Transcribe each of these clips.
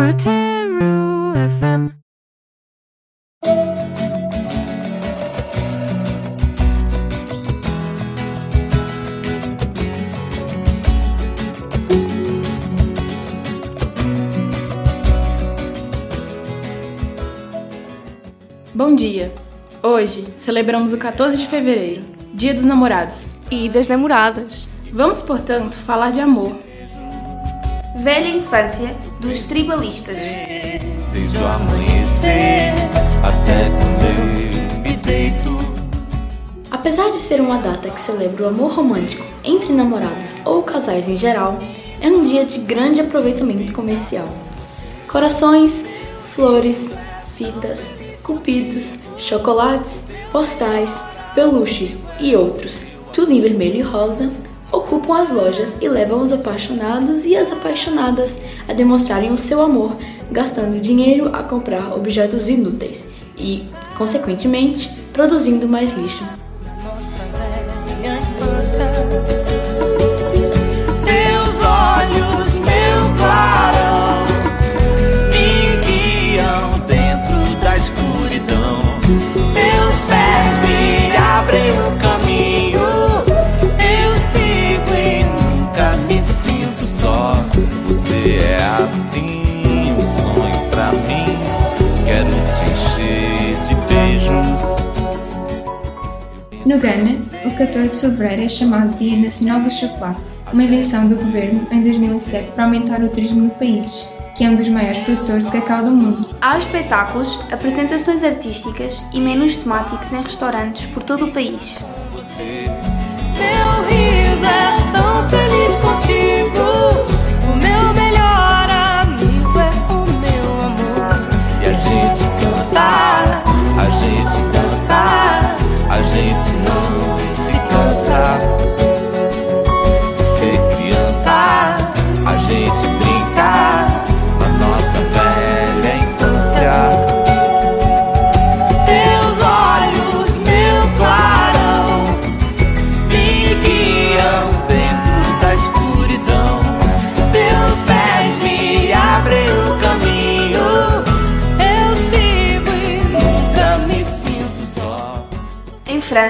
FM. Bom dia! Hoje celebramos o 14 de fevereiro, Dia dos Namorados. E das namoradas. Vamos, portanto, falar de amor. Velha infância dos tribalistas. Desde o amanhecer até quando eu me deito. Apesar de ser uma data que celebra o amor romântico entre namorados ou casais em geral, é um dia de grande aproveitamento comercial. Corações, flores, fitas, cupidos, chocolates, postais, peluches e outros, tudo em vermelho e rosa, ocupam as lojas e levam os apaixonados e as apaixonadas a demonstrarem o seu amor, gastando dinheiro a comprar objetos inúteis e, consequentemente, produzindo mais lixo. Assim, um sonho pra mim. Quero te encher de beijos. No Ghana, o 14 de fevereiro é chamado Dia Nacional do Chocolate, uma invenção do governo em 2007 para aumentar o turismo no país, que é um dos maiores produtores de cacau do mundo. Há espetáculos, apresentações artísticas e menus temáticos em restaurantes por todo o país. Meu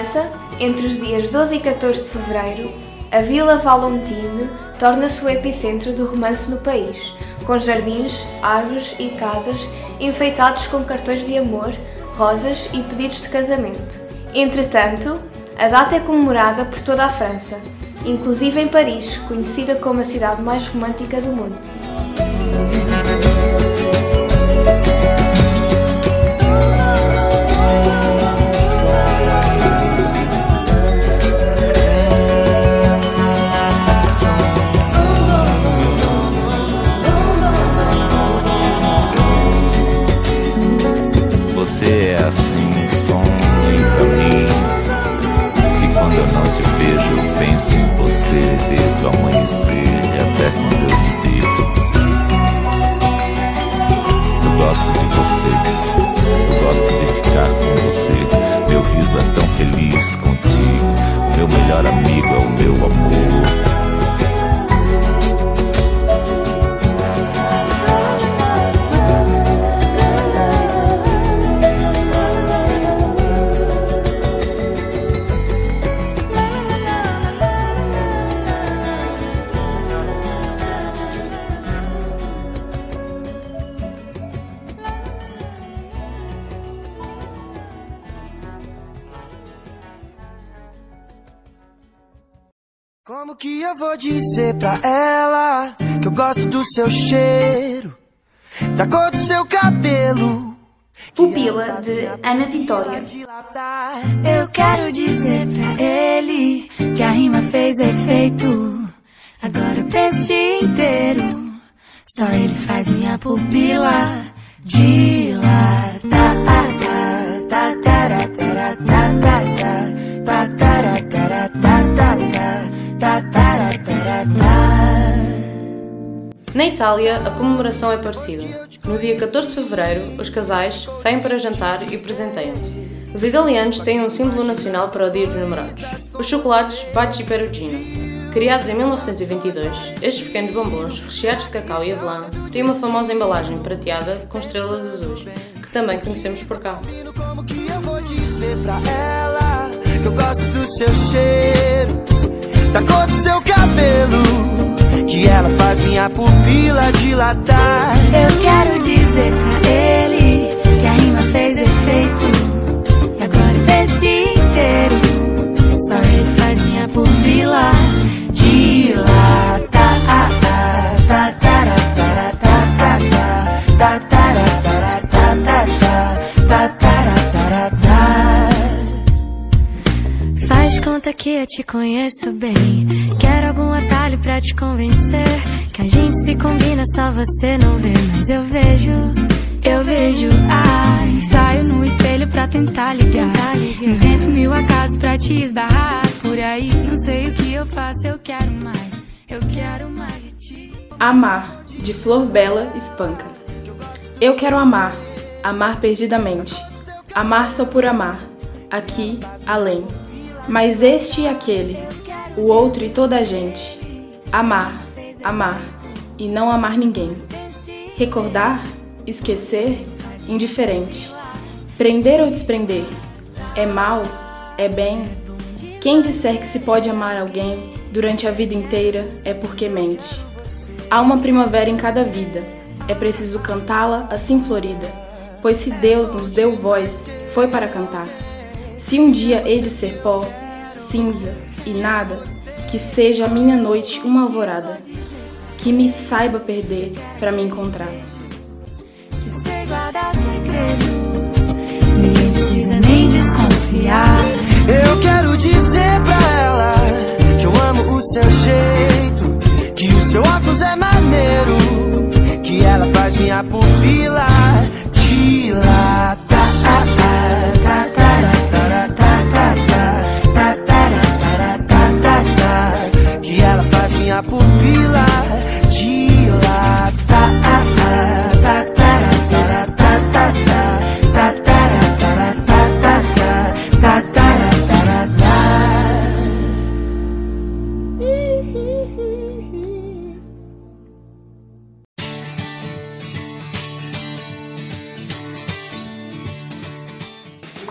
França, entre os dias 12 e 14 de fevereiro, a Vila Valentine torna-se o epicentro do romance no país, com jardins, árvores e casas enfeitados com cartões de amor, rosas e pedidos de casamento. Entretanto, a data é comemorada por toda a França, inclusive em Paris, conhecida como a cidade mais romântica do mundo. Gosto de você, eu gosto de ficar com você. Meu riso é tão feliz contigo. Meu melhor amigo é o meu amor. Como que eu vou dizer pra ela que eu gosto do seu cheiro, da cor do seu cabelo? Pupila, de Ana Vitória. Eu quero dizer pra ele que a rima fez efeito. Agora o peixe inteiro, só ele faz minha pupila dilatar. Na Itália, a comemoração é parecida. No dia 14 de fevereiro, os casais saem para jantar e presenteiam-se. Os italianos têm um símbolo nacional para o Dia dos Namorados: os chocolates Baci Perugino. Criados em 1922, estes pequenos bombons, recheados de cacau e avelã, têm uma famosa embalagem prateada com estrelas azuis, que também conhecemos por cá. Da cor do seu cabelo, que ela faz minha pupila dilatar. Eu quero dizer pra ele que a rima fez efeito. E agora o peixe inteiro, só ele faz minha pupila dilatar. Faz conta que eu te conheço bem. Te convencer. Que a gente se combina, só você não vê. Mas eu vejo, eu vejo. Ai, saio no espelho pra tentar ligar. Invento mil acasos pra te esbarrar. Por aí, não sei o que eu faço, eu quero mais. Eu quero mais de ti. Amar, de Flor Bela Espanca. Eu quero amar, amar perdidamente. Amar só por amar, aqui, além. Mas este e aquele, o outro e toda a gente. Amar, amar e não amar ninguém. Recordar, esquecer, indiferente. Prender ou desprender, é mal, é bem. Quem disser que se pode amar alguém durante a vida inteira é porque mente. Há uma primavera em cada vida, é preciso cantá-la assim florida, pois se Deus nos deu voz, foi para cantar. Se um dia hei de ser pó, cinza e nada, que seja a minha noite uma alvorada, que me saiba perder para me encontrar. Eu sei guardar segredo. Ninguém precisa nem desconfiar. Eu quero dizer pra ela que eu amo o seu jeito, que o seu óculos é maneiro, que ela faz minha pupila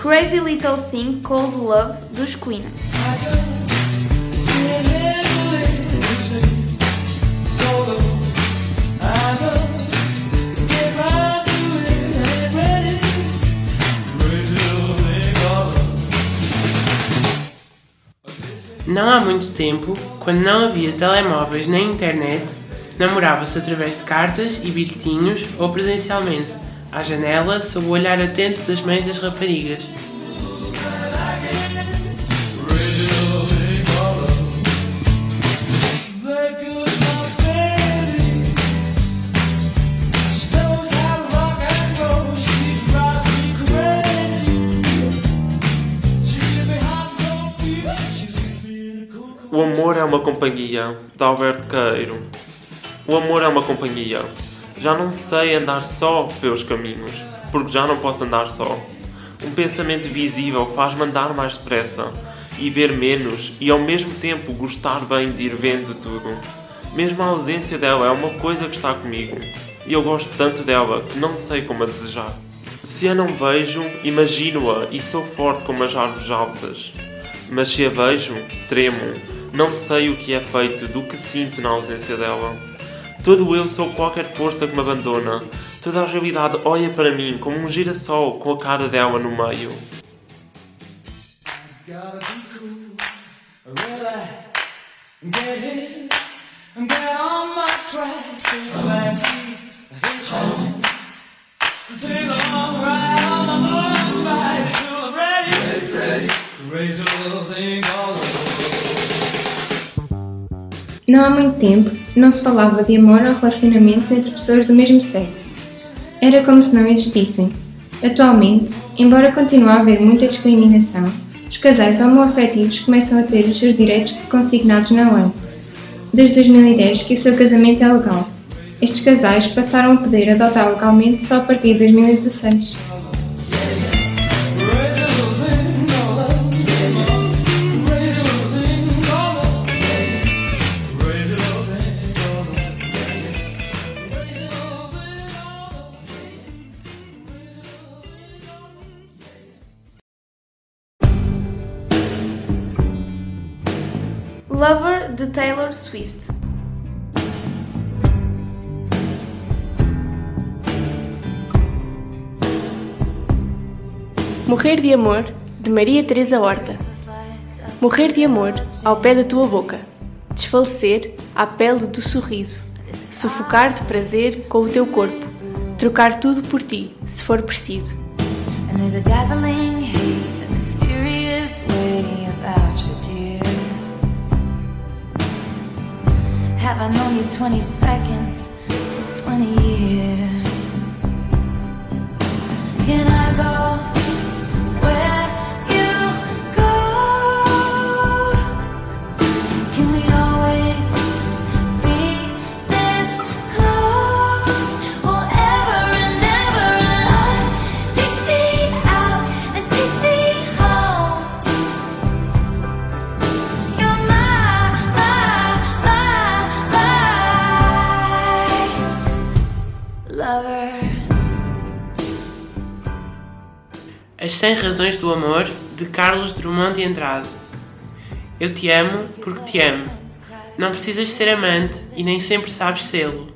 Crazy Little Thing Called Love dos Queen. Não há muito tempo, quando não havia telemóveis nem internet, namorava-se através de cartas e bilhetinhos ou presencialmente, à janela, sob o olhar atento das mães das raparigas. O amor é uma companhia, de Alberto Queiro. O amor é uma companhia. Já não sei andar só pelos caminhos, porque já não posso andar só. Um pensamento visível faz-me andar mais depressa e ver menos e ao mesmo tempo gostar bem de ir vendo tudo. Mesmo a ausência dela é uma coisa que está comigo e eu gosto tanto dela que não sei como a desejar. Se a não vejo, imagino-a e sou forte como as árvores altas. Mas se a vejo, tremo, não sei o que é feito do que sinto na ausência dela. Todo eu sou qualquer força que me abandona. Toda a realidade olha para mim como um girassol com a cara dela no meio. Não há muito tempo, não se falava de amor ou relacionamentos entre pessoas do mesmo sexo. Era como se não existissem. Atualmente, embora continue a haver muita discriminação, os casais homoafetivos começam a ter os seus direitos consignados na lei. Desde 2010 que o seu casamento é legal. Estes casais passaram a poder adotar legalmente só a partir de 2016. Lover de Taylor Swift. Morrer de amor de Maria Teresa Horta. Morrer de amor ao pé da tua boca. Desfalecer à pele do sorriso. Sufocar de prazer com o teu corpo. Trocar tudo por ti, se for preciso. And there's a dazzling haze, a mysterious way about you, Have I known you 20 seconds or 20 years? Can I go 100 Razões do Amor, de Carlos Drummond de Andrade. Eu te amo porque te amo. Não precisas ser amante e nem sempre sabes sê-lo.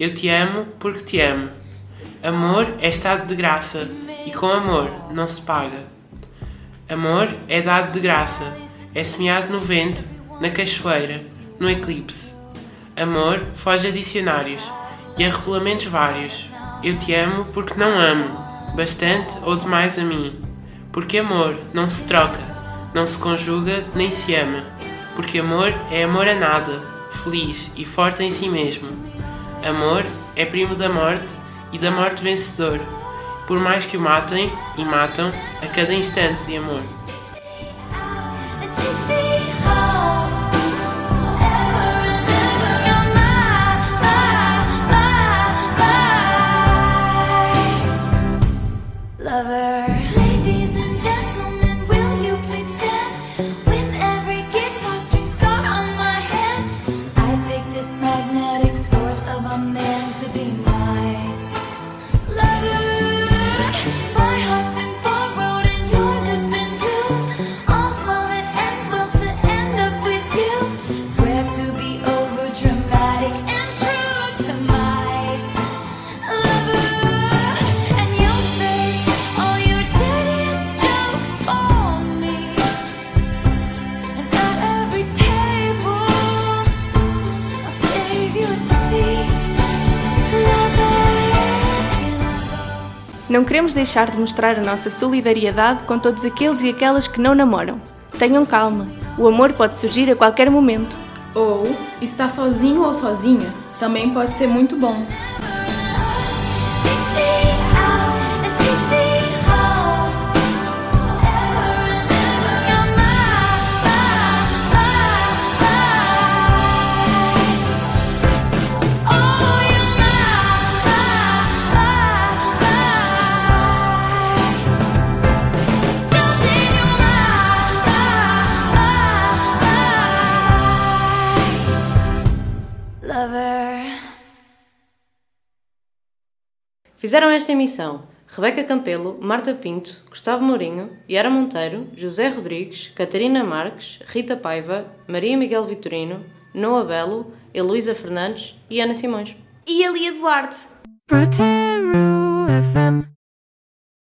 Eu te amo porque te amo. Amor é estado de graça e com amor não se paga. Amor é dado de graça, é semeado no vento, na cachoeira, no eclipse. Amor foge a dicionários e a regulamentos vários. Eu te amo porque não amo, bastante ou demais a mim. Porque amor não se troca, não se conjuga nem se ama. Porque amor é amor a nada, feliz e forte em si mesmo. Amor é primo da morte e da morte vencedor, por mais que o matem e matam a cada instante de amor. Lover. Não queremos deixar de mostrar a nossa solidariedade com todos aqueles e aquelas que não namoram. Tenham calma, o amor pode surgir a qualquer momento. Ou estar sozinho ou sozinha também pode ser muito bom. Fizeram esta emissão Rebeca Campelo, Marta Pinto, Gustavo Mourinho, Yara Monteiro, José Rodrigues, Catarina Marques, Rita Paiva, Maria Miguel Vitorino, Noa Belo, Heloísa Fernandes e Ana Simões. E ali Eduardo. Proteru FM